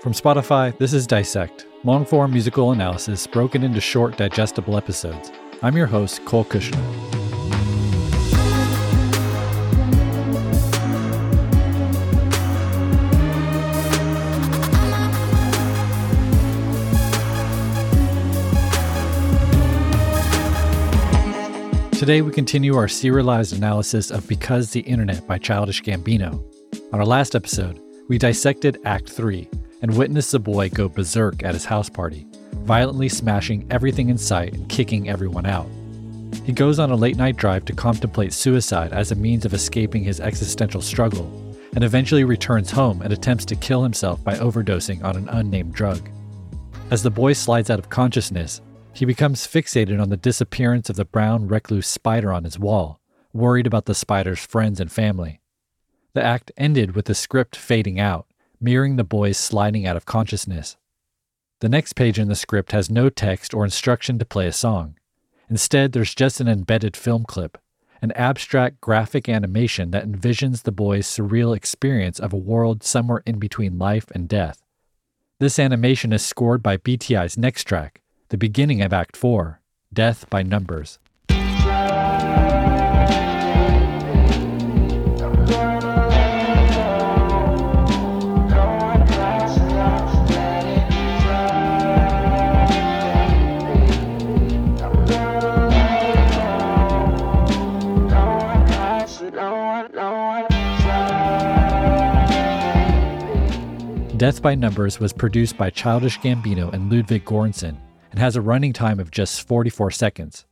From Spotify, this is Dissect, long form musical analysis broken into short, digestible episodes. I'm your host, Cole Cuchna. Today, we continue our serialized analysis of Because the Internet by Childish Gambino. On our last episode, we dissected Act 3 and witnessed the boy go berserk at his house party, violently smashing everything in sight and kicking everyone out. He goes on a late night drive to contemplate suicide as a means of escaping his existential struggle, and eventually returns home and attempts to kill himself by overdosing on an unnamed drug. As the boy slides out of consciousness, he becomes fixated on the disappearance of the brown recluse spider on his wall, worried about the spider's friends and family. The act ended with the script fading out, mirroring the boys sliding out of consciousness. The next page in the script has no text or instruction to play a song. Instead, there's just an embedded film clip, an abstract graphic animation that envisions the boys' surreal experience of a world somewhere in between life and death. This animation is scored by BTI's next track, the beginning of Act 4, Death by Numbers. Death by Numbers was produced by Childish Gambino and Ludwig Göransson and has a running time of just 44 seconds.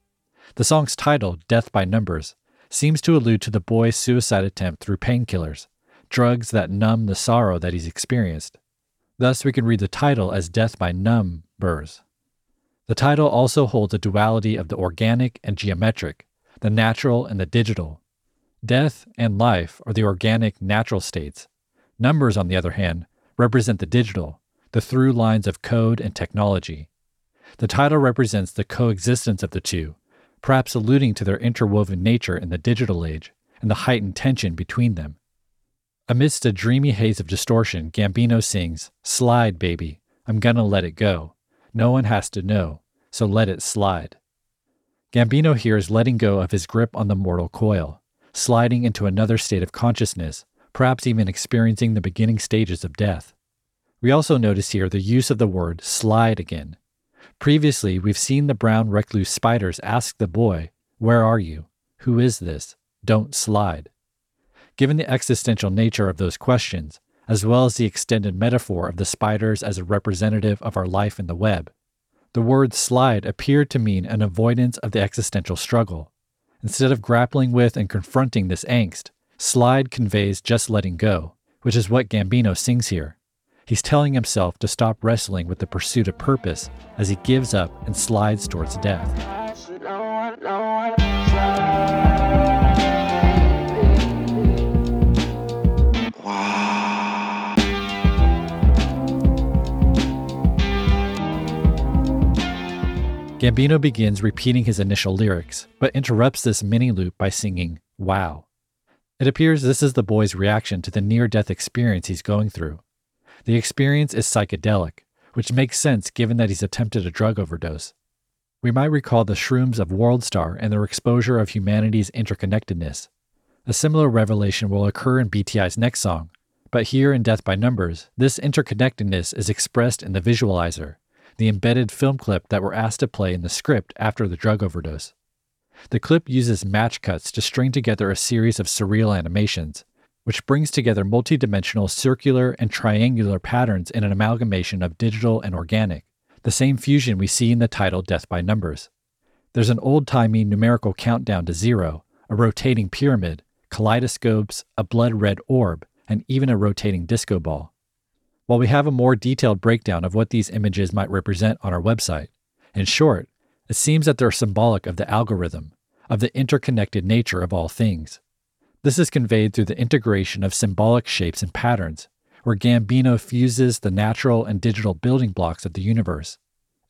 The song's title, Death by Numbers, seems to allude to the boy's suicide attempt through painkillers, drugs that numb the sorrow that he's experienced. Thus, we can read the title as Death by Numbers. The title also holds a duality of the organic and geometric, the natural and the digital. Death and life are the organic, natural states. Numbers, on the other hand, represent the digital, the through lines of code and technology. The title represents the coexistence of the two, perhaps alluding to their interwoven nature in the digital age and the heightened tension between them. Amidst a dreamy haze of distortion, Gambino sings, Slide, baby, I'm gonna let it go. No one has to know, so let it slide. Gambino here is letting go of his grip on the mortal coil, sliding into another state of consciousness perhaps even experiencing the beginning stages of death. We also notice here the use of the word slide again. Previously, we've seen the brown recluse spiders ask the boy, Where are you? Who is this? Don't slide. Given the existential nature of those questions, as well as the extended metaphor of the spiders as a representative of our life in the web, the word slide appeared to mean an avoidance of the existential struggle. Instead of grappling with and confronting this angst, Slide conveys just letting go, which is what Gambino sings here. He's telling himself to stop wrestling with the pursuit of purpose as he gives up and slides towards death. Gambino begins repeating his initial lyrics, but interrupts this mini loop by singing, Wow. It appears this is the boy's reaction to the near death experience he's going through. The experience is psychedelic, which makes sense given that he's attempted a drug overdose. We might recall the shrooms of Worldstar and their exposure of humanity's interconnectedness. A similar revelation will occur in BTI's next song, but here in Death by Numbers, this interconnectedness is expressed in the visualizer, the embedded film clip that we're asked to play in the script after the drug overdose. The clip uses match cuts to string together a series of surreal animations, which brings together multidimensional circular and triangular patterns in an amalgamation of digital and organic, the same fusion we see in the title Death by Numbers. There's an old timey numerical countdown to zero, a rotating pyramid, kaleidoscopes, a blood red orb, and even a rotating disco ball. While we have a more detailed breakdown of what these images might represent on our website, in short, it seems that they're symbolic of the algorithm, of the interconnected nature of all things. This is conveyed through the integration of symbolic shapes and patterns, where Gambino fuses the natural and digital building blocks of the universe.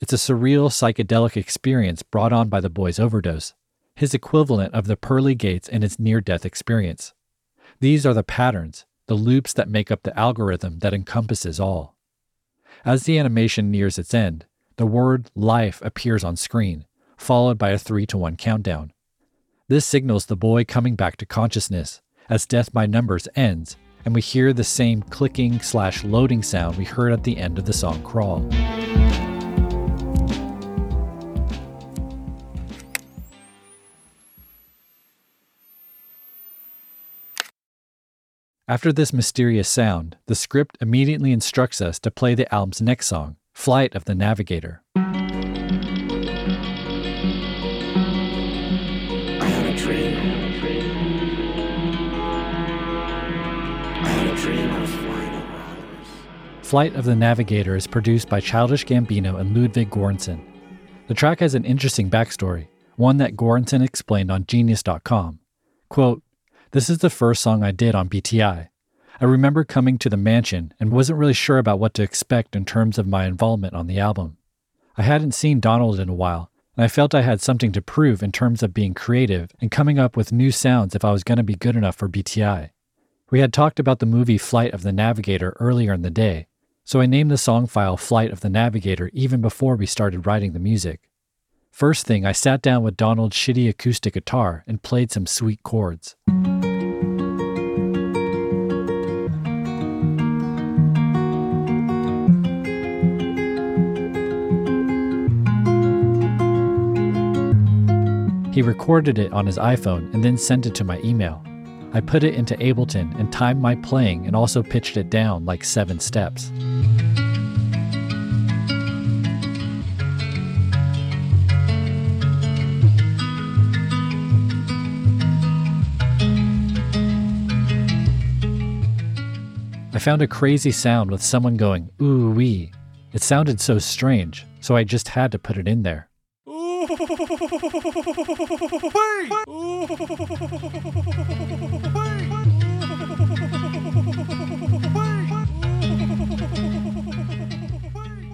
It's a surreal psychedelic experience brought on by the boy's overdose, his equivalent of the pearly gates in his near death experience. These are the patterns, the loops that make up the algorithm that encompasses all. As the animation nears its end, the word life appears on screen, followed by a 3 to 1 countdown. This signals the boy coming back to consciousness as Death by Numbers ends, and we hear the same clicking slash loading sound we heard at the end of the song Crawl. After this mysterious sound, the script immediately instructs us to play the album's next song, Flight of the Navigator. Flight of the Navigator is produced by Childish Gambino and Ludwig Göransson. The track has an interesting backstory, one that Göransson explained on Genius.com. Quote, this is the first song I did on BTI. I remember coming to the mansion and wasn't really sure about what to expect in terms of my involvement on the album. I hadn't seen Donald in a while, and I felt I had something to prove in terms of being creative and coming up with new sounds if I was going to be good enough for BTI. We had talked about the movie Flight of the Navigator earlier in the day, so I named the song file Flight of the Navigator even before we started writing the music. First thing, I sat down with Donald's shitty acoustic guitar and played some sweet chords. He recorded it on his iPhone and then sent it to my email. I put it into Ableton and timed my playing and also pitched it down like seven steps. I found a crazy sound with someone going ooh wee. It sounded so strange, so I just had to put it in there.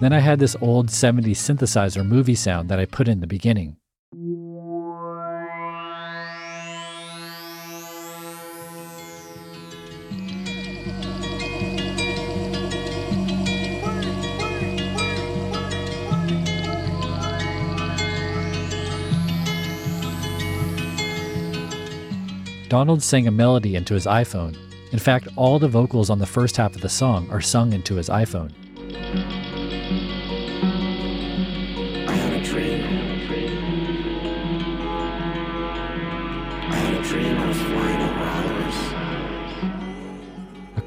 Then I had this old 70s synthesizer movie sound that I put in the beginning. Donald sang a melody into his iPhone. In fact, all the vocals on the first half of the song are sung into his iPhone.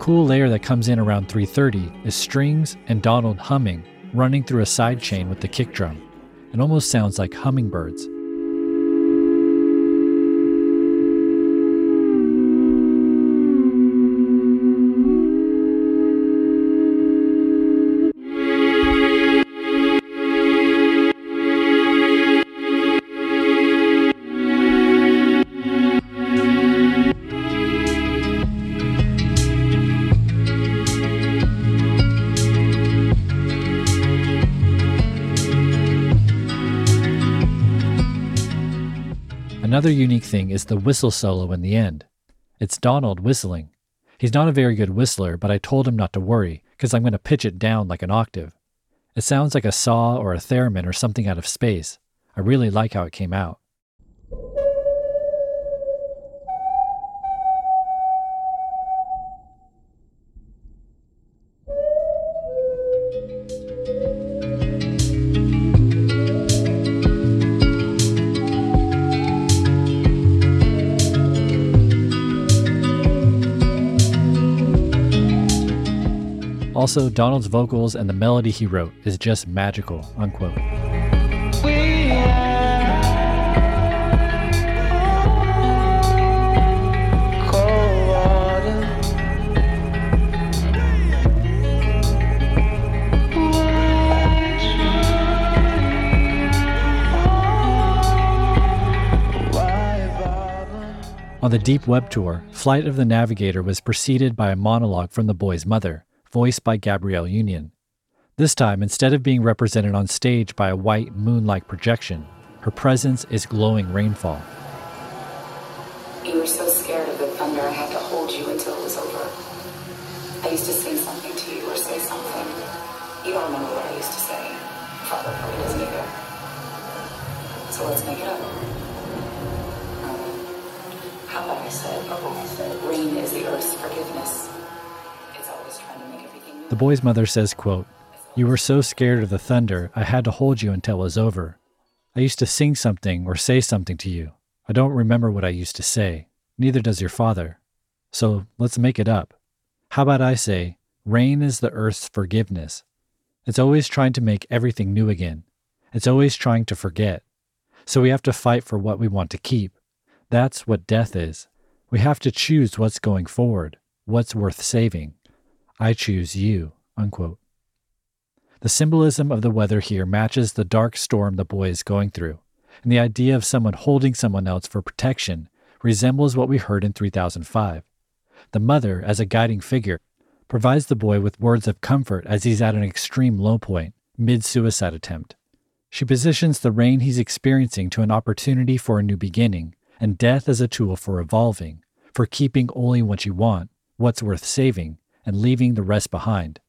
Cool layer that comes in around 3:30 is strings and Donald humming, running through a side chain with the kick drum. It almost sounds like hummingbirds. Another unique thing is the whistle solo in the end. It's Donald whistling. He's not a very good whistler, but I told him not to worry, because I'm going to pitch it down like an octave. It sounds like a saw or a theremin or something out of space. I really like how it came out. Also, Donald's vocals and the melody he wrote is just magical, unquote. On the Deep Web Tour, Flight of the Navigator was preceded by a monologue from the boy's mother, voiced by Gabrielle Union. This time, instead of being represented on stage by a white moon like projection, her presence is glowing rainfall. You were so scared of the thunder, I had to hold you until it was over. I used to sing something to you or say something. You don't remember what I used to say. Father probably doesn't either. So let's make it up. Um, how about I said, oh, rain is the earth's forgiveness. The boy's mother says, quote, You were so scared of the thunder, I had to hold you until it was over. I used to sing something or say something to you. I don't remember what I used to say. Neither does your father. So let's make it up. How about I say, Rain is the earth's forgiveness. It's always trying to make everything new again. It's always trying to forget. So we have to fight for what we want to keep. That's what death is. We have to choose what's going forward, what's worth saving. I choose you. Unquote. The symbolism of the weather here matches the dark storm the boy is going through, and the idea of someone holding someone else for protection resembles what we heard in 3005. The mother, as a guiding figure, provides the boy with words of comfort as he's at an extreme low point, mid suicide attempt. She positions the rain he's experiencing to an opportunity for a new beginning, and death as a tool for evolving, for keeping only what you want, what's worth saving, and leaving the rest behind.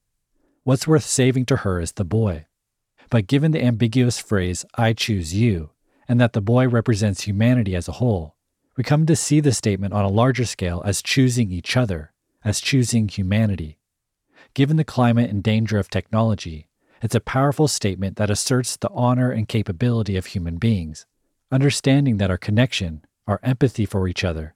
What's worth saving to her is the boy. But given the ambiguous phrase, I choose you, and that the boy represents humanity as a whole, we come to see the statement on a larger scale as choosing each other, as choosing humanity. Given the climate and danger of technology, it's a powerful statement that asserts the honor and capability of human beings, understanding that our connection, our empathy for each other,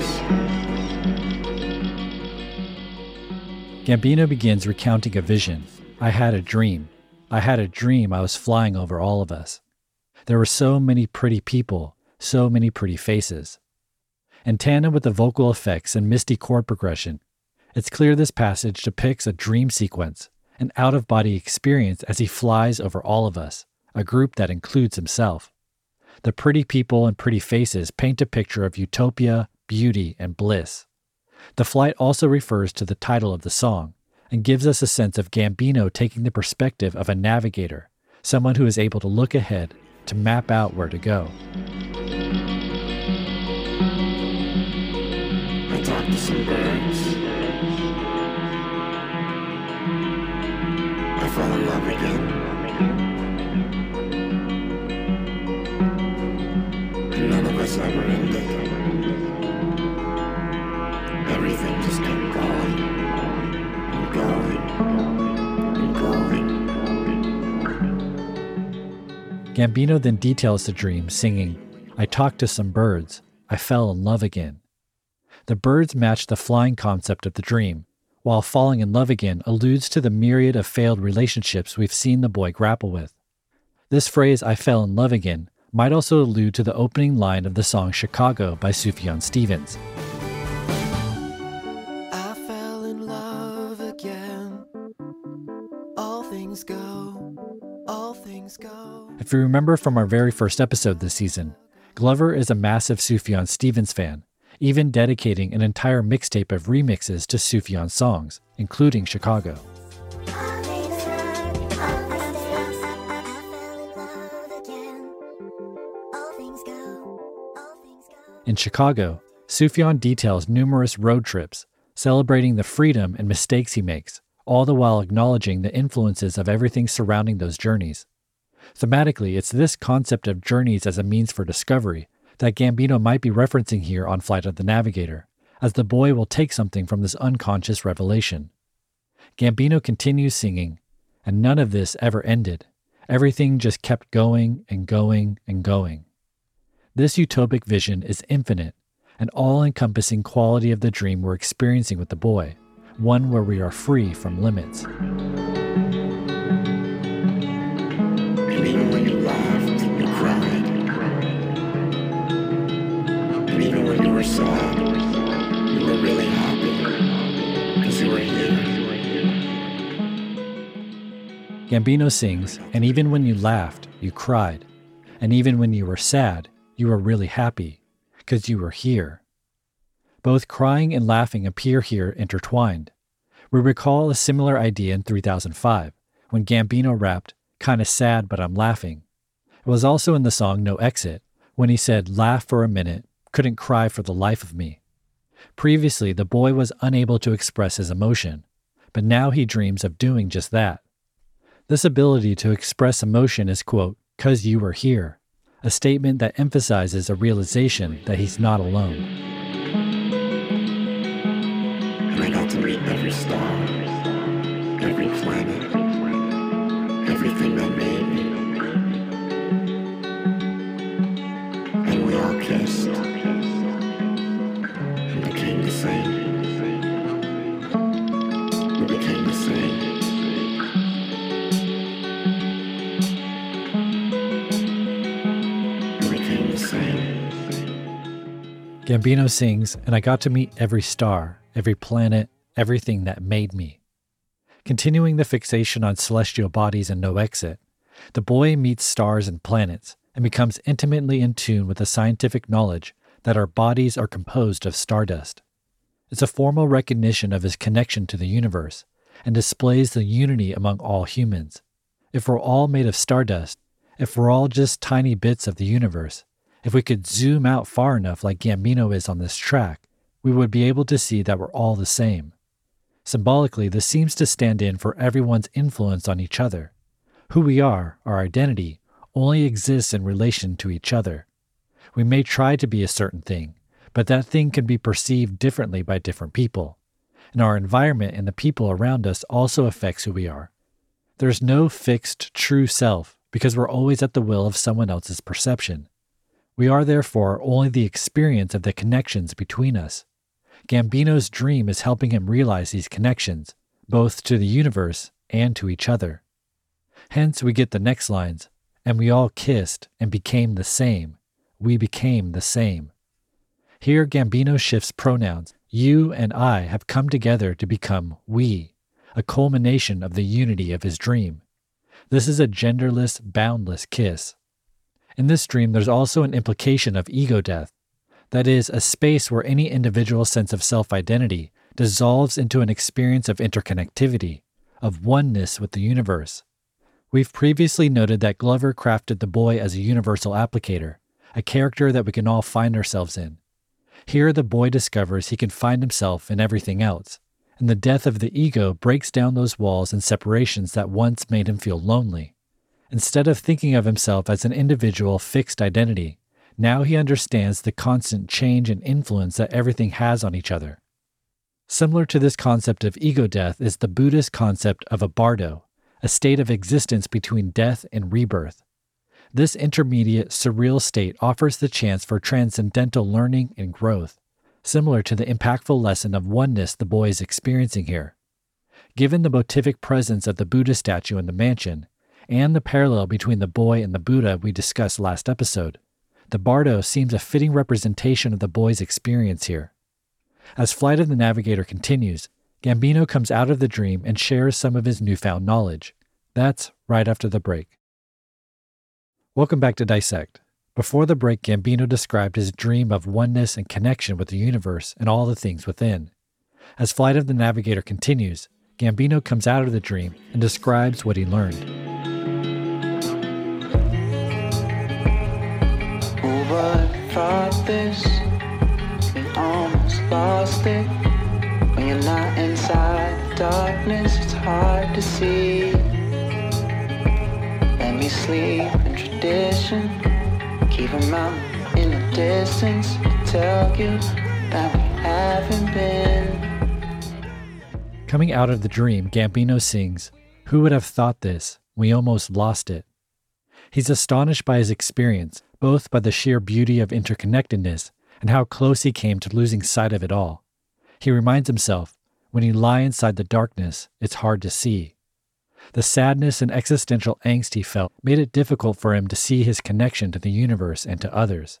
Gambino begins recounting a vision. I had a dream. I had a dream I was flying over all of us. There were so many pretty people, so many pretty faces. In tandem with the vocal effects and misty chord progression, it's clear this passage depicts a dream sequence, an out of body experience as he flies over all of us, a group that includes himself. The pretty people and pretty faces paint a picture of utopia, beauty, and bliss. The flight also refers to the title of the song and gives us a sense of Gambino taking the perspective of a navigator, someone who is able to look ahead to map out where to go. I talked to some birds. I fell in love again. None of us ever ended. Gambino then details the dream, singing, I talked to some birds. I fell in love again. The birds match the flying concept of the dream, while falling in love again alludes to the myriad of failed relationships we've seen the boy grapple with. This phrase, I fell in love again, might also allude to the opening line of the song Chicago by Sufjan Stevens. If you remember from our very first episode this season, Glover is a massive Sufjan Stevens fan, even dedicating an entire mixtape of remixes to Sufjan songs, including Chicago. In Chicago, Sufjan details numerous road trips, celebrating the freedom and mistakes he makes, all the while acknowledging the influences of everything surrounding those journeys. Thematically, it's this concept of journeys as a means for discovery that Gambino might be referencing here on Flight of the Navigator, as the boy will take something from this unconscious revelation. Gambino continues singing, and none of this ever ended. Everything just kept going and going and going. This utopic vision is infinite, an all encompassing quality of the dream we're experiencing with the boy, one where we are free from limits. Even when you were sad, you were really happy. Because you were here. Gambino sings, and even when you laughed, you cried. And even when you were sad, you were really happy, because you were here. Both crying and laughing appear here intertwined. We recall a similar idea in 3005, when Gambino rapped, Kinda sad, but I'm laughing. It was also in the song No Exit, when he said, Laugh for a minute, couldn't cry for the life of me. Previously, the boy was unable to express his emotion, but now he dreams of doing just that. This ability to express emotion is, quote, cause you were here, a statement that emphasizes a realization that he's not alone. And I got to meet every star, every Gambino sings, and I got to meet every star, every planet, everything that made me. Continuing the fixation on celestial bodies and no exit, the boy meets stars and planets and becomes intimately in tune with the scientific knowledge that our bodies are composed of stardust. It's a formal recognition of his connection to the universe and displays the unity among all humans. If we're all made of stardust, if we're all just tiny bits of the universe, if we could zoom out far enough like Gambino is on this track, we would be able to see that we're all the same. Symbolically, this seems to stand in for everyone's influence on each other. Who we are, our identity, only exists in relation to each other. We may try to be a certain thing, but that thing can be perceived differently by different people. And our environment and the people around us also affects who we are. There's no fixed, true self because we're always at the will of someone else's perception. We are therefore only the experience of the connections between us. Gambino's dream is helping him realize these connections, both to the universe and to each other. Hence, we get the next lines, and we all kissed and became the same. We became the same. Here, Gambino shifts pronouns. You and I have come together to become we, a culmination of the unity of his dream. This is a genderless, boundless kiss. In this dream, there's also an implication of ego death. That is, a space where any individual sense of self identity dissolves into an experience of interconnectivity, of oneness with the universe. We've previously noted that Glover crafted the boy as a universal applicator, a character that we can all find ourselves in. Here, the boy discovers he can find himself in everything else, and the death of the ego breaks down those walls and separations that once made him feel lonely. Instead of thinking of himself as an individual fixed identity, now he understands the constant change and influence that everything has on each other. Similar to this concept of ego death is the Buddhist concept of a bardo, a state of existence between death and rebirth. This intermediate, surreal state offers the chance for transcendental learning and growth, similar to the impactful lesson of oneness the boy is experiencing here. Given the motivic presence of the Buddha statue in the mansion, and the parallel between the boy and the Buddha we discussed last episode, the Bardo seems a fitting representation of the boy's experience here. As Flight of the Navigator continues, Gambino comes out of the dream and shares some of his newfound knowledge. That's right after the break. Welcome back to Dissect. Before the break, Gambino described his dream of oneness and connection with the universe and all the things within. As Flight of the Navigator continues, Gambino comes out of the dream and describes what he learned. Would thought this? We almost lost it. When you're not inside the darkness, it's hard to see. Let me sleep in tradition. Keep Keep 'em out in the distance. Tell you that we haven't been. Coming out of the dream, Gambino sings, Who would have thought this? We almost lost it. He's astonished by his experience, both by the sheer beauty of interconnectedness and how close he came to losing sight of it all. He reminds himself, when you lie inside the darkness, it's hard to see. The sadness and existential angst he felt made it difficult for him to see his connection to the universe and to others.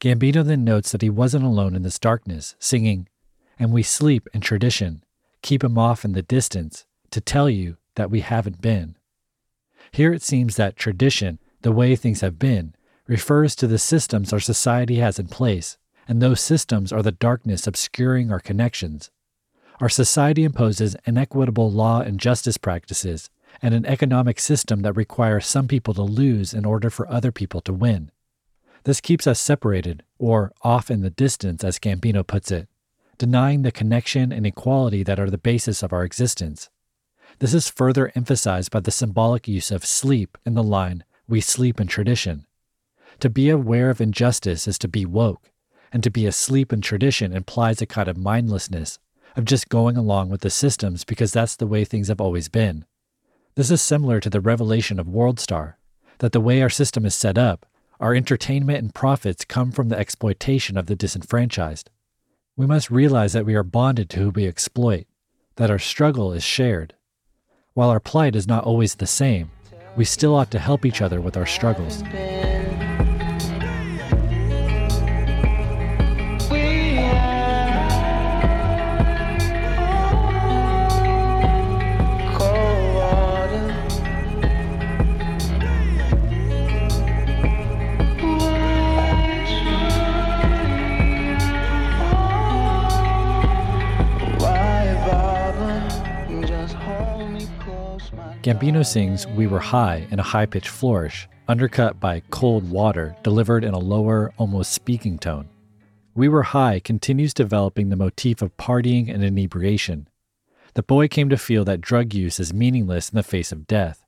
Gambino then notes that he wasn't alone in this darkness, singing, And we sleep in tradition, keep him off in the distance, to tell you that we haven't been. Here it seems that tradition, the way things have been, refers to the systems our society has in place, and those systems are the darkness obscuring our connections. Our society imposes inequitable law and justice practices and an economic system that requires some people to lose in order for other people to win. This keeps us separated, or off in the distance, as Gambino puts it, denying the connection and equality that are the basis of our existence. This is further emphasized by the symbolic use of sleep in the line, We sleep in tradition. To be aware of injustice is to be woke, and to be asleep in tradition implies a kind of mindlessness, of just going along with the systems because that's the way things have always been. This is similar to the revelation of WorldStar, that the way our system is set up, our entertainment and profits come from the exploitation of the disenfranchised. We must realize that we are bonded to who we exploit, that our struggle is shared. While our plight is not always the same, we still ought to help each other with our struggles. Gambino sings We Were High in a high pitched flourish, undercut by Cold Water, delivered in a lower, almost speaking tone. We Were High continues developing the motif of partying and inebriation. The boy came to feel that drug use is meaningless in the face of death,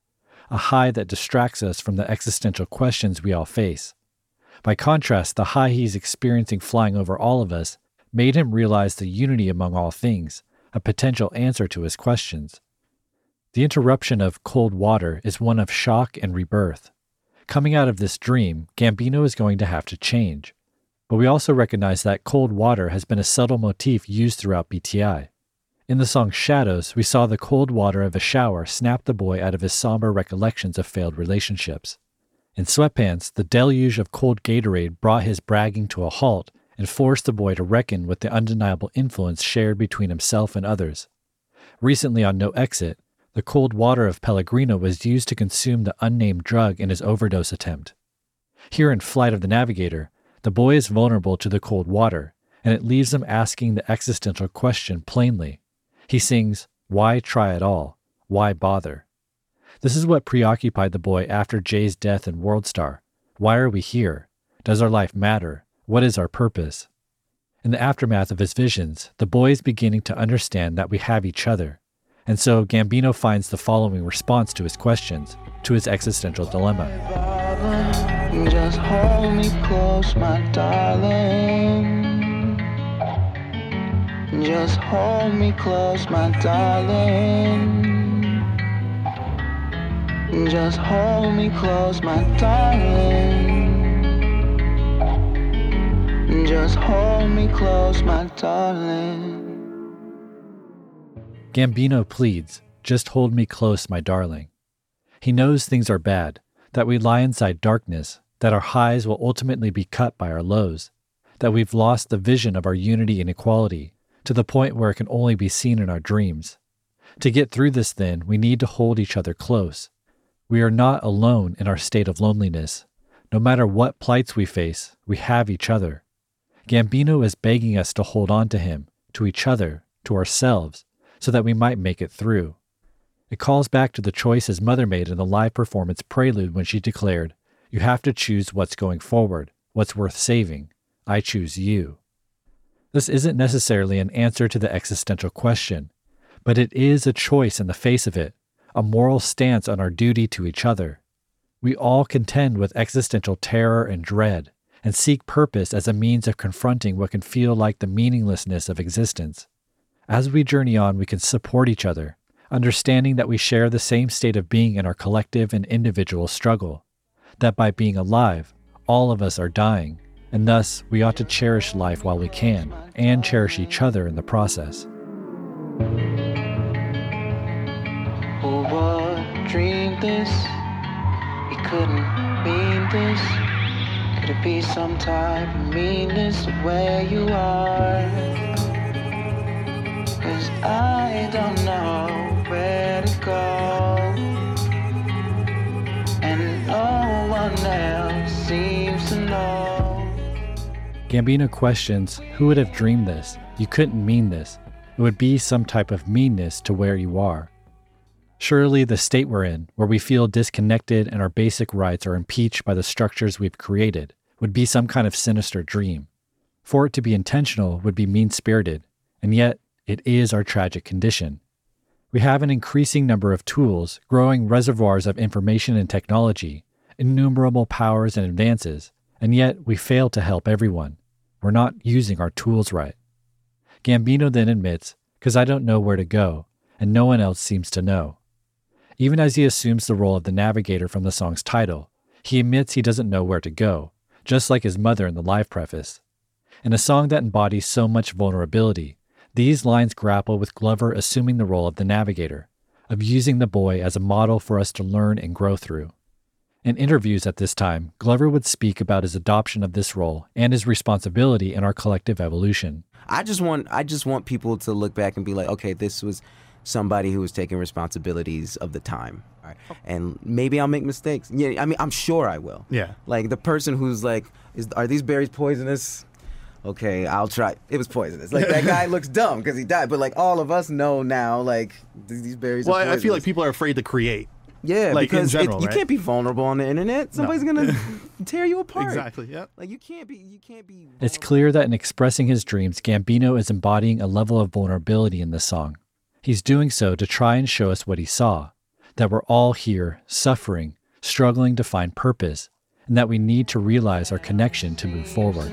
a high that distracts us from the existential questions we all face. By contrast, the high he's experiencing flying over all of us made him realize the unity among all things, a potential answer to his questions. The interruption of cold water is one of shock and rebirth. Coming out of this dream, Gambino is going to have to change. But we also recognize that cold water has been a subtle motif used throughout BTI. In the song Shadows, we saw the cold water of a shower snap the boy out of his somber recollections of failed relationships. In Sweatpants, the deluge of cold Gatorade brought his bragging to a halt and forced the boy to reckon with the undeniable influence shared between himself and others. Recently on No Exit, the cold water of Pellegrino was used to consume the unnamed drug in his overdose attempt. Here in Flight of the Navigator, the boy is vulnerable to the cold water, and it leaves him asking the existential question plainly. He sings, Why try at all? Why bother? This is what preoccupied the boy after Jay's death in Worldstar. Why are we here? Does our life matter? What is our purpose? In the aftermath of his visions, the boy is beginning to understand that we have each other, and so Gambino finds the following response to his questions, to his existential dilemma. Just hold me close, my darling. Just hold me close, my darling. Just hold me close, my darling. Gambino pleads, Just hold me close, my darling. He knows things are bad, that we lie inside darkness, that our highs will ultimately be cut by our lows, that we've lost the vision of our unity and equality to the point where it can only be seen in our dreams. To get through this, then, we need to hold each other close. We are not alone in our state of loneliness. No matter what plights we face, we have each other. Gambino is begging us to hold on to him, to each other, to ourselves, so that we might make it through. It calls back to the choice his mother made in the live performance prelude when she declared, You have to choose what's going forward, what's worth saving. I choose you. This isn't necessarily an answer to the existential question, but it is a choice in the face of it, a moral stance on our duty to each other. We all contend with existential terror and dread, and seek purpose as a means of confronting what can feel like the meaninglessness of existence. As we journey on, we can support each other, understanding that we share the same state of being in our collective and individual struggle, that by being alive, all of us are dying, and thus we ought to cherish life while we can, and cherish each other in the process. Oh, Would this? Couldn't mean this. Could it be some type of meanness where you are? Gambino questions who would have dreamed this? You couldn't mean this. It would be some type of meanness to where you are. Surely the state we're in, where we feel disconnected and our basic rights are impeached by the structures we've created, would be some kind of sinister dream. For it to be intentional would be mean spirited, and yet it is our tragic condition. We have an increasing number of tools, growing reservoirs of information and technology, innumerable powers and advances, and yet we fail to help everyone. We're not using our tools right. Gambino then admits, because I don't know where to go, and no one else seems to know. Even as he assumes the role of the navigator from the song's title, he admits he doesn't know where to go, just like his mother in the live preface. In a song that embodies so much vulnerability, these lines grapple with Glover assuming the role of the navigator, of using the boy as a model for us to learn and grow through. In interviews at this time, Glover would speak about his adoption of this role and his responsibility in our collective evolution. I just want I just want people to look back and be like, okay, this was somebody who was taking responsibilities of the time. All right. Oh. And maybe I'll make mistakes. Yeah, I mean, I'm sure I will. Yeah. Like the person who's like, is are these berries poisonous? Okay, I'll try. It was poisonous. Like that guy looks dumb because he died, but like all of us know now, like these berries. Well, are I I feel like people are afraid to create. yeah, like, in because it- general, you right? can't be vulnerable on the internet. Somebody's gonna tear you apart. Exactly. Yeah. Like you can't be. You can't be. It's clear that in expressing his dreams, Gambino is embodying a level of vulnerability in this song. He's doing so to try and show us what he saw that we're all here, suffering, struggling to find purpose, and that we need to realize our connection to move forward.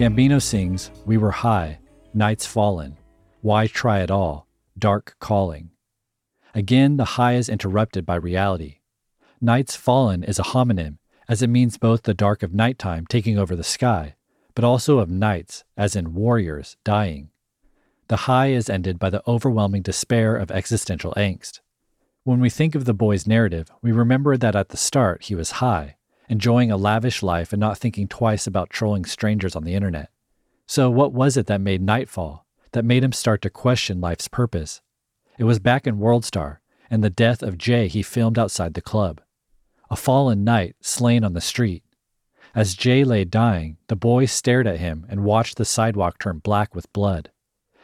Gambino sings, We Were High, Nights Fallen, Why Try It All, Dark Calling. Again, the high is interrupted by reality. Nights Fallen is a homonym, as it means both the dark of nighttime taking over the sky, but also of nights, as in warriors dying. The high is ended by the overwhelming despair of existential angst. When we think of the boy's narrative, we remember that at the start he was high, enjoying a lavish life and not thinking twice about trolling strangers on the internet. So, what was it that made Nightfall, that made him start to question life's purpose? It was back in Worldstar and the death of Jay he filmed outside the club. A fallen knight slain on the street. As Jay lay dying, the boy stared at him and watched the sidewalk turn black with blood.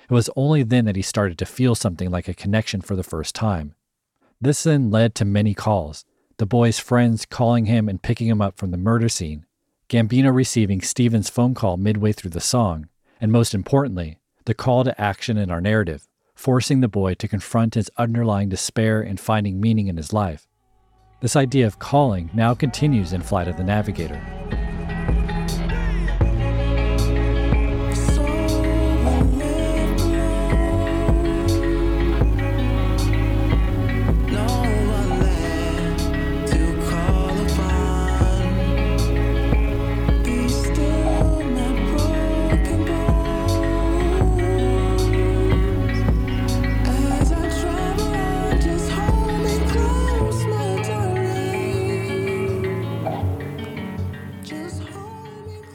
It was only then that he started to feel something like a connection for the first time. This then led to many calls, the boy's friends calling him and picking him up from the murder scene, Gambino receiving Steven's phone call midway through the song, and most importantly, the call to action in our narrative, forcing the boy to confront his underlying despair and finding meaning in his life. This idea of calling now continues in Flight of the Navigator.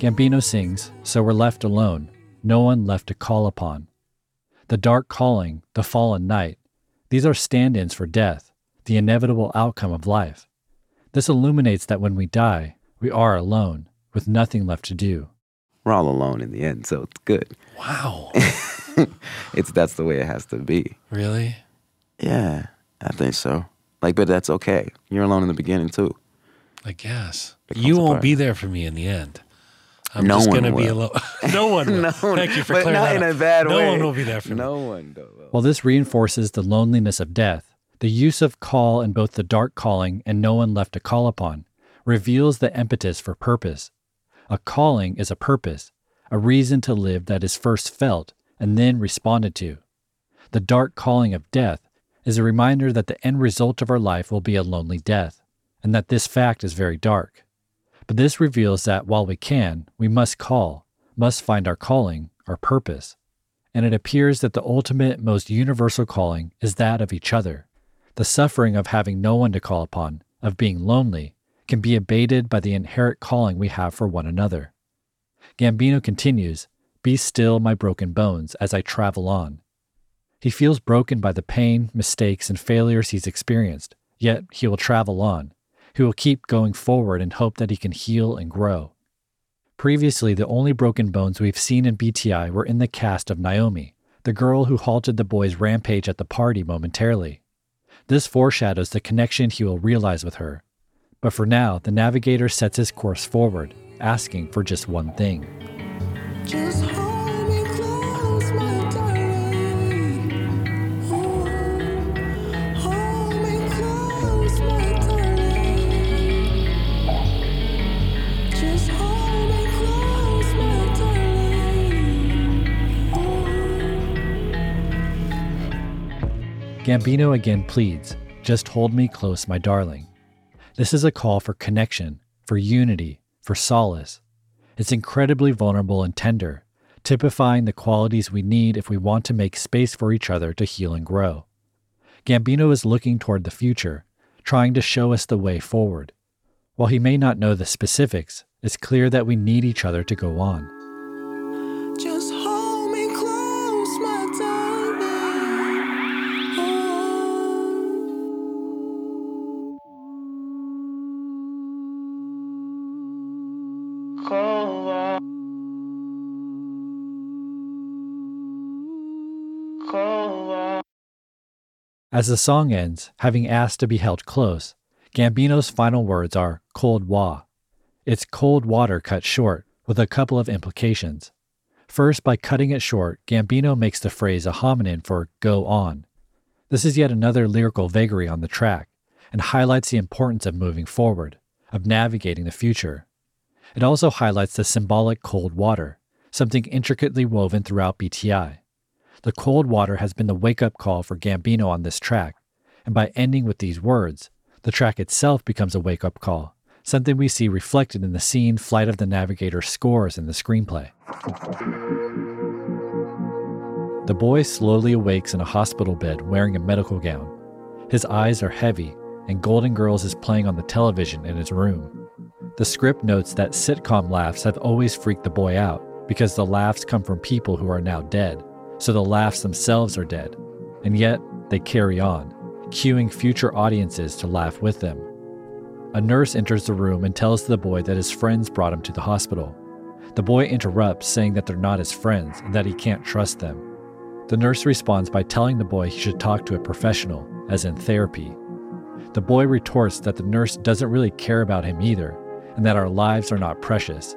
Gambino sings, So we're left alone, no one left to call upon. The dark calling, the fallen night, these are stand ins for death, the inevitable outcome of life. This illuminates that when we die, we are alone, with nothing left to do. We're all alone in the end, so it's good. Wow. It's that's the way it has to be. really? Yeah, I think so. Like, but that's okay. You're alone in the beginning too. I guess. You won't apart. be there for me in the end. I'm No just one going to be will. alone. no one will. no Thank you for but clearing not that in up. a bad no way. one will be there for me. No one. Will. While this reinforces the loneliness of death, the use of call in both the dark calling and no one left to call upon reveals the impetus for purpose. A calling is a purpose, a reason to live that is first felt and then responded to. The dark calling of death is a reminder that the end result of our life will be a lonely death, and that this fact is very dark. But this reveals that while we can, we must call, must find our calling, our purpose. And it appears that the ultimate, most universal calling is that of each other. The suffering of having no one to call upon, of being lonely, can be abated by the inherent calling we have for one another. Gambino continues, Be still, my broken bones, as I travel on. He feels broken by the pain, mistakes, and failures he's experienced, yet he will travel on. He will keep going forward and hope that he can heal and grow. Previously, the only broken bones we've seen in BTI were in the cast of Naomi, the girl who halted the boy's rampage at the party momentarily. This foreshadows the connection he will realize with her. But for now, the navigator sets his course forward, asking for just one thing. Just Gambino again pleads, Just hold me close, my darling. This is a call for connection, for unity, for solace. It's incredibly vulnerable and tender, typifying the qualities we need if we want to make space for each other to heal and grow. Gambino is looking toward the future, trying to show us the way forward. While he may not know the specifics, it's clear that we need each other to go on. As the song ends, having asked to be held close, Gambino's final words are cold wa. It's cold water cut short, with a couple of implications. First, by cutting it short, Gambino makes the phrase a homonym for go on. This is yet another lyrical vagary on the track, and highlights the importance of moving forward, of navigating the future. It also highlights the symbolic cold water, something intricately woven throughout BTI. The cold water has been the wake up call for Gambino on this track, and by ending with these words, the track itself becomes a wake up call, something we see reflected in the scene Flight of the Navigator scores in the screenplay. The boy slowly awakes in a hospital bed wearing a medical gown. His eyes are heavy, and Golden Girls is playing on the television in his room. The script notes that sitcom laughs have always freaked the boy out because the laughs come from people who are now dead, so the laughs themselves are dead. And yet, they carry on, cueing future audiences to laugh with them. A nurse enters the room and tells the boy that his friends brought him to the hospital. The boy interrupts, saying that they're not his friends and that he can't trust them. The nurse responds by telling the boy he should talk to a professional, as in therapy. The boy retorts that the nurse doesn't really care about him either, and that our lives are not precious.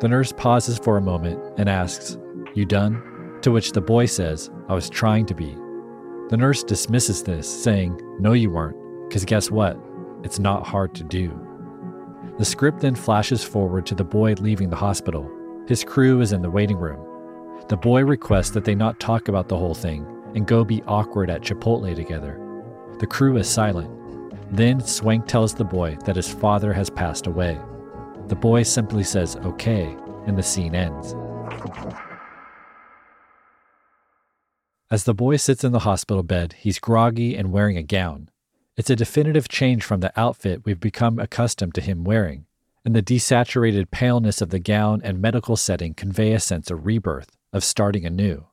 The nurse pauses for a moment and asks, You done? To which the boy says, I was trying to be. The nurse dismisses this, saying, No, you weren't, because guess what? It's not hard to do. The script then flashes forward to the boy leaving the hospital. His crew is in the waiting room. The boy requests that they not talk about the whole thing and go be awkward at Chipotle together. The crew is silent. Then Swank tells the boy that his father has passed away. The boy simply says, okay, and the scene ends. As the boy sits in the hospital bed, he's groggy and wearing a gown. It's a definitive change from the outfit we've become accustomed to him wearing, and the desaturated paleness of the gown and medical setting convey a sense of rebirth, of starting anew.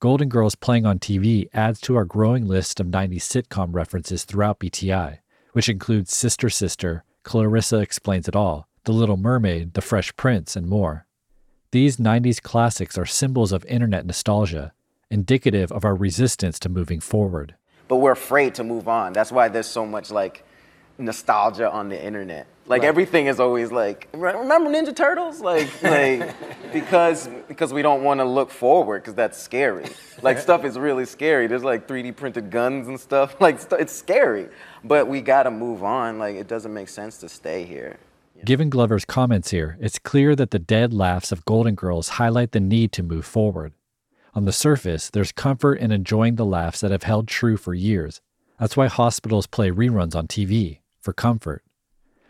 Golden Girls playing on TV adds to our growing list of 90s sitcom references throughout BTI, which includes Sister Sister, Clarissa Explains It All, The Little Mermaid, The Fresh Prince, and more. These 90s classics are symbols of internet nostalgia, indicative of our resistance to moving forward. but we're afraid to move on. That's why there's so much like nostalgia on the internet. Like everything is always like, remember Ninja Turtles? Like, like because because we don't want to look forward because that's scary. Like stuff is really scary. There's like 3D printed guns and stuff. Like st- it's scary, but we gotta move on. Like it doesn't make sense to stay here. Given Glover's comments here, it's clear that the dead laughs of Golden Girls highlight the need to move forward. On the surface, there's comfort in enjoying the laughs that have held true for years. That's why hospitals play reruns on TV, for comfort.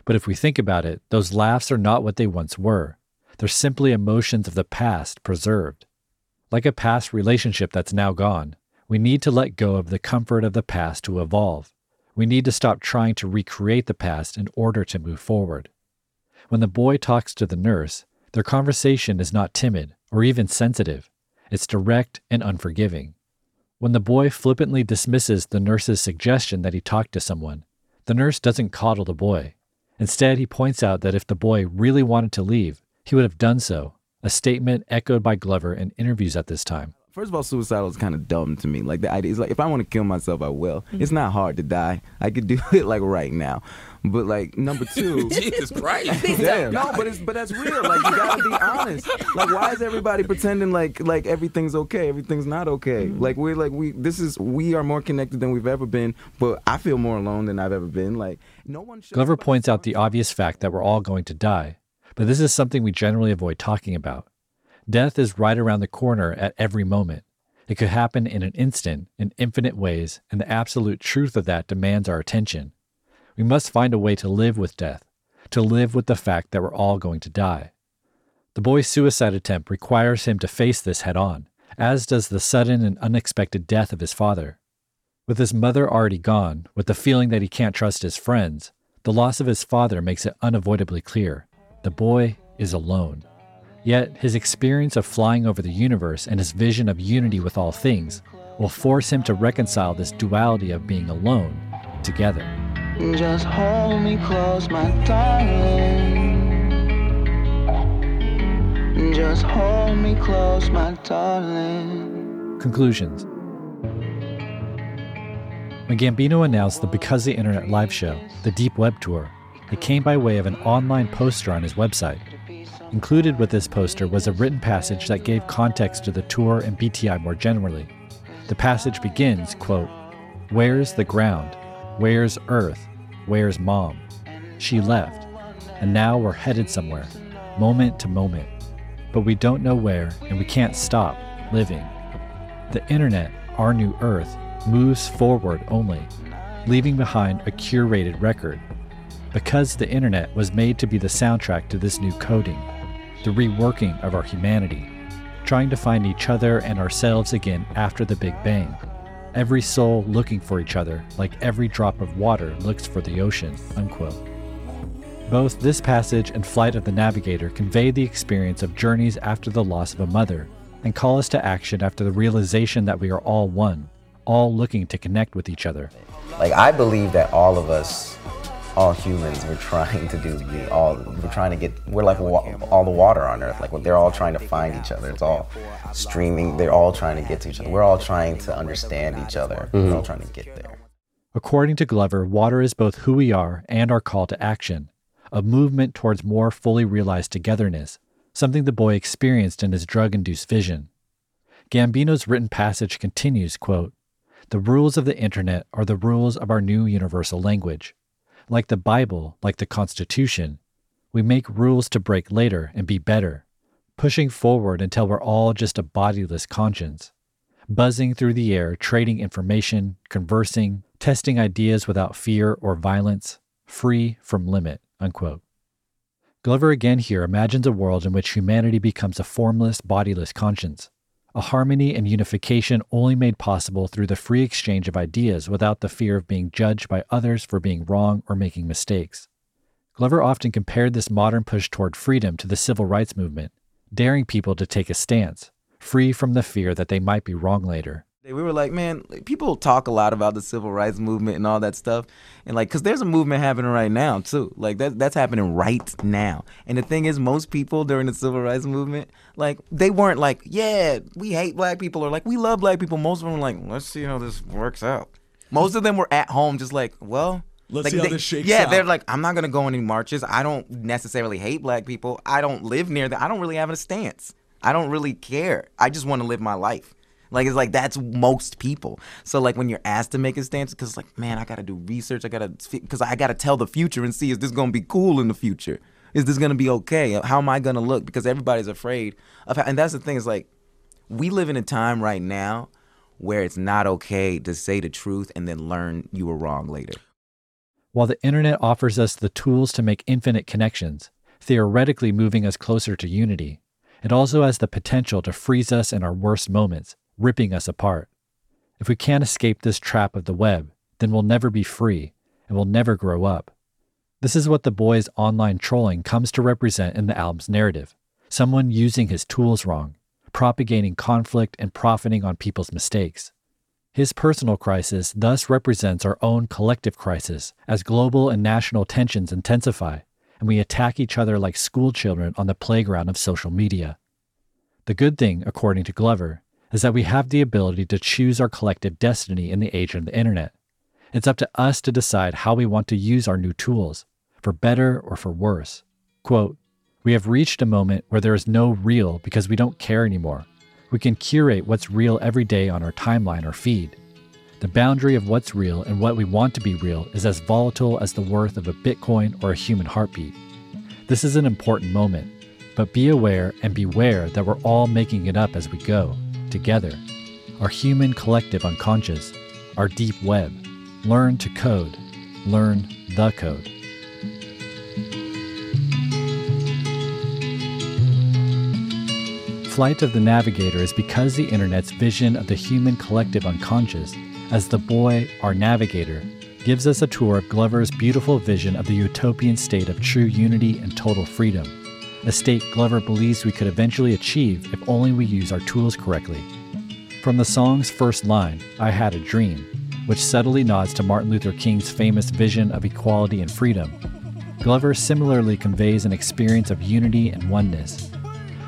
But if we think about it, those laughs are not what they once were. They're simply emotions of the past preserved. Like a past relationship that's now gone, we need to let go of the comfort of the past to evolve. We need to stop trying to recreate the past in order to move forward. When the boy talks to the nurse, their conversation is not timid or even sensitive. It's direct and unforgiving. When the boy flippantly dismisses the nurse's suggestion that he talk to someone, the nurse doesn't coddle the boy. Instead, he points out that if the boy really wanted to leave, he would have done so, a statement echoed by Glover in interviews at this time. First of all, suicidal is kind of dumb to me. Like the idea is like if I want to kill myself, I will. Mm-hmm. It's not hard to die. I could do it like right now. But like number two, Jesus Christ. yeah, no, but it's but that's real. Like you gotta be honest. Like why is everybody pretending like like everything's okay? Everything's not okay. Mm-hmm. Like we're like we this is we are more connected than we've ever been. But I feel more alone than I've ever been. Like no one. shows Glover points out the obvious fact that we're all going to die, but this is something we generally avoid talking about. Death is right around the corner at every moment. It could happen in an instant, in infinite ways, and the absolute truth of that demands our attention. We must find a way to live with death, to live with the fact that we're all going to die. The boy's suicide attempt requires him to face this head on, as does the sudden and unexpected death of his father. With his mother already gone, with the feeling that he can't trust his friends, the loss of his father makes it unavoidably clear. The boy is alone. Yet, his experience of flying over the universe and his vision of unity with all things will force him to reconcile this duality of being alone together. Just hold me close, my darling. Just hold me close, my darling. Conclusions When Gambino announced the Because the Internet live show, the Deep Web Tour, it came by way of an online poster on his website. Included with this poster was a written passage that gave context to the tour and BTI more generally. The passage begins, quote, Where's the ground? Where's Earth? Where's Mom? She left, and now we're headed somewhere, moment to moment. But we don't know where, and we can't stop living. The internet, our new Earth, moves forward only, leaving behind a curated record. Because the internet was made to be the soundtrack to this new coding, the reworking of our humanity, trying to find each other and ourselves again after the Big Bang. Every soul looking for each other, like every drop of water looks for the ocean. Unquote. Both this passage and Flight of the Navigator convey the experience of journeys after the loss of a mother, and call us to action after the realization that we are all one, all looking to connect with each other. Like I believe that all of us, all humans, we're trying to do the all. We're trying to get. We're like wa- all the water on Earth. Like they're all trying to find each other. It's all streaming. They're all trying to get to each other. We're all trying to understand each other. We're all mm-hmm. trying to get there. According to Glover, water is both who we are and our call to action, a movement towards more fully realized togetherness, something the boy experienced in his drug induced vision. Gambino's written passage continues quote, The rules of the internet are the rules of our new universal language. Like the Bible, like the Constitution, we make rules to break later and be better, pushing forward until we're all just a bodiless conscience buzzing through the air, trading information, conversing, testing ideas without fear or violence, free from limit. Unquote. Glover again here imagines a world in which humanity becomes a formless, bodiless conscience, a harmony and unification only made possible through the free exchange of ideas without the fear of being judged by others for being wrong or making mistakes. Glover often compared this modern push toward freedom to the civil rights movement, daring people to take a stance, free from the fear that they might be wrong later. We were like, man, people talk a lot about the civil rights movement and all that stuff, and like, cause there's a movement happening right now too. Like that, that's happening right now. And the thing is, most people during the civil rights movement, like, they weren't like, yeah, we hate black people or like we love black people. Most of them were like, let's see how this works out. Most of them were at home, just like, well. Let's like, see how they- this shakes Yeah, out. they're like, I'm not gonna go on any marches. I don't necessarily hate black people. I don't live near them. I don't really have a stance. I don't really care. I just want to live my life. Like it's like that's most people. So like when you're asked to make a stance, because like man, I gotta do research. I gotta because I gotta tell the future and see is this gonna be cool in the future? Is this gonna be okay? How am I gonna look? Because everybody's afraid of. How, and that's the thing is like we live in a time right now where it's not okay to say the truth and then learn you were wrong later. While the internet offers us the tools to make infinite connections, theoretically moving us closer to unity, it also has the potential to freeze us in our worst moments, ripping us apart. If we can't escape this trap of the web, then we'll never be free and we'll never grow up. This is what the boy's online trolling comes to represent in the album's narrative someone using his tools wrong, propagating conflict and profiting on people's mistakes. His personal crisis thus represents our own collective crisis as global and national tensions intensify and we attack each other like schoolchildren on the playground of social media. The good thing, according to Glover, is that we have the ability to choose our collective destiny in the age of the internet. It's up to us to decide how we want to use our new tools, for better or for worse. Quote, we have reached a moment where there is no real because we don't care anymore. We can curate what's real every day on our timeline or feed. The boundary of what's real and what we want to be real is as volatile as the worth of a Bitcoin or a human heartbeat. This is an important moment, but be aware and beware that we're all making it up as we go, together. Our human collective unconscious, our deep web. Learn to code. Learn the code. Flight of the Navigator is because the internet's vision of the human collective unconscious, as the boy, our navigator, gives us a tour of Glover's beautiful vision of the utopian state of true unity and total freedom, a state Glover believes we could eventually achieve if only we use our tools correctly. From the song's first line, I Had a Dream, which subtly nods to Martin Luther King's famous vision of equality and freedom, Glover similarly conveys an experience of unity and oneness.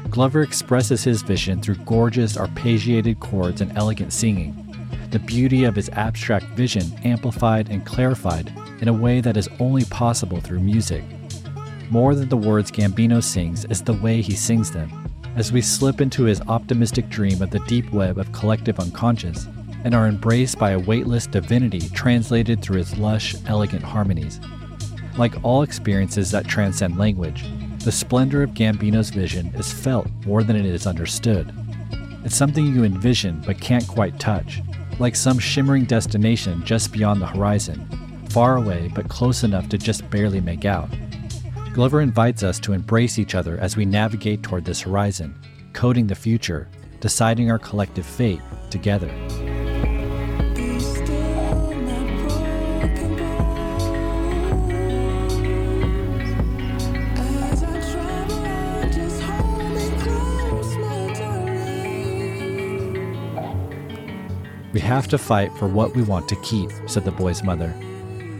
Glover expresses his vision through gorgeous arpeggiated chords and elegant singing, the beauty of his abstract vision amplified and clarified in a way that is only possible through music. More than the words Gambino sings is the way he sings them, as we slip into his optimistic dream of the deep web of collective unconscious and are embraced by a weightless divinity translated through his lush, elegant harmonies. Like all experiences that transcend language, the splendor of Gambino's vision is felt more than it is understood. It's something you envision but can't quite touch, like some shimmering destination just beyond the horizon, far away but close enough to just barely make out. Glover invites us to embrace each other as we navigate toward this horizon, coding the future, deciding our collective fate together. We have to fight for what we want to keep, said the boy's mother.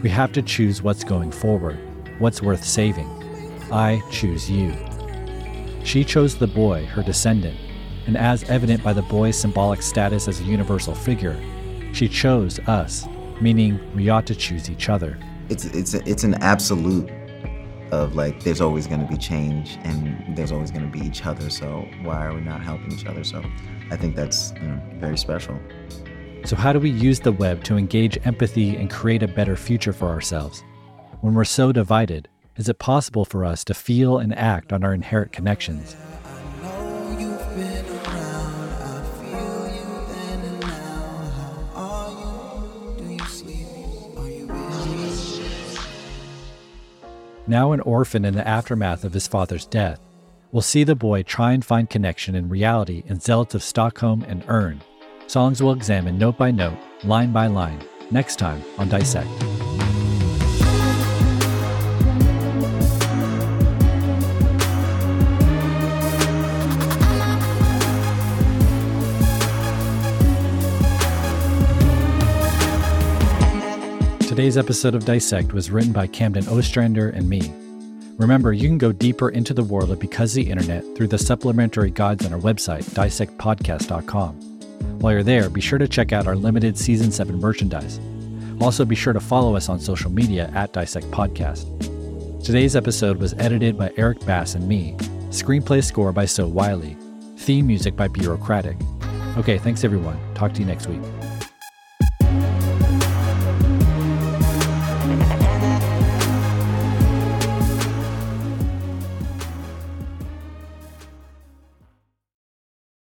We have to choose what's going forward, what's worth saving. I choose you. She chose the boy, her descendant, and as evident by the boy's symbolic status as a universal figure, she chose us, meaning we ought to choose each other. It's it's a, it's an absolute of like there's always going to be change and there's always going to be each other. So why are we not helping each other? So I think that's you know very special. So, how do we use the web to engage empathy and create a better future for ourselves? When we're so divided, is it possible for us to feel and act on our inherent connections? Now an orphan in the aftermath of his father's death, we'll see the boy try and find connection in reality in Zealots of Stockholm and Urn, Songs we'll examine note by note, line by line, next time on Dissect. Today's episode of Dissect was written by Camden Ostrander and me. Remember, you can go deeper into the world of Because the Internet through the supplementary guides on our website, dissectpodcast.com. While you're there, be sure to check out our limited Season 7 merchandise. Also, be sure to follow us on social media at Dissect Podcast. Today's episode was edited by Eric Bass and me. Screenplay score by So Wiley. Theme music by Bureaucratic. Okay, thanks everyone. Talk to you next week.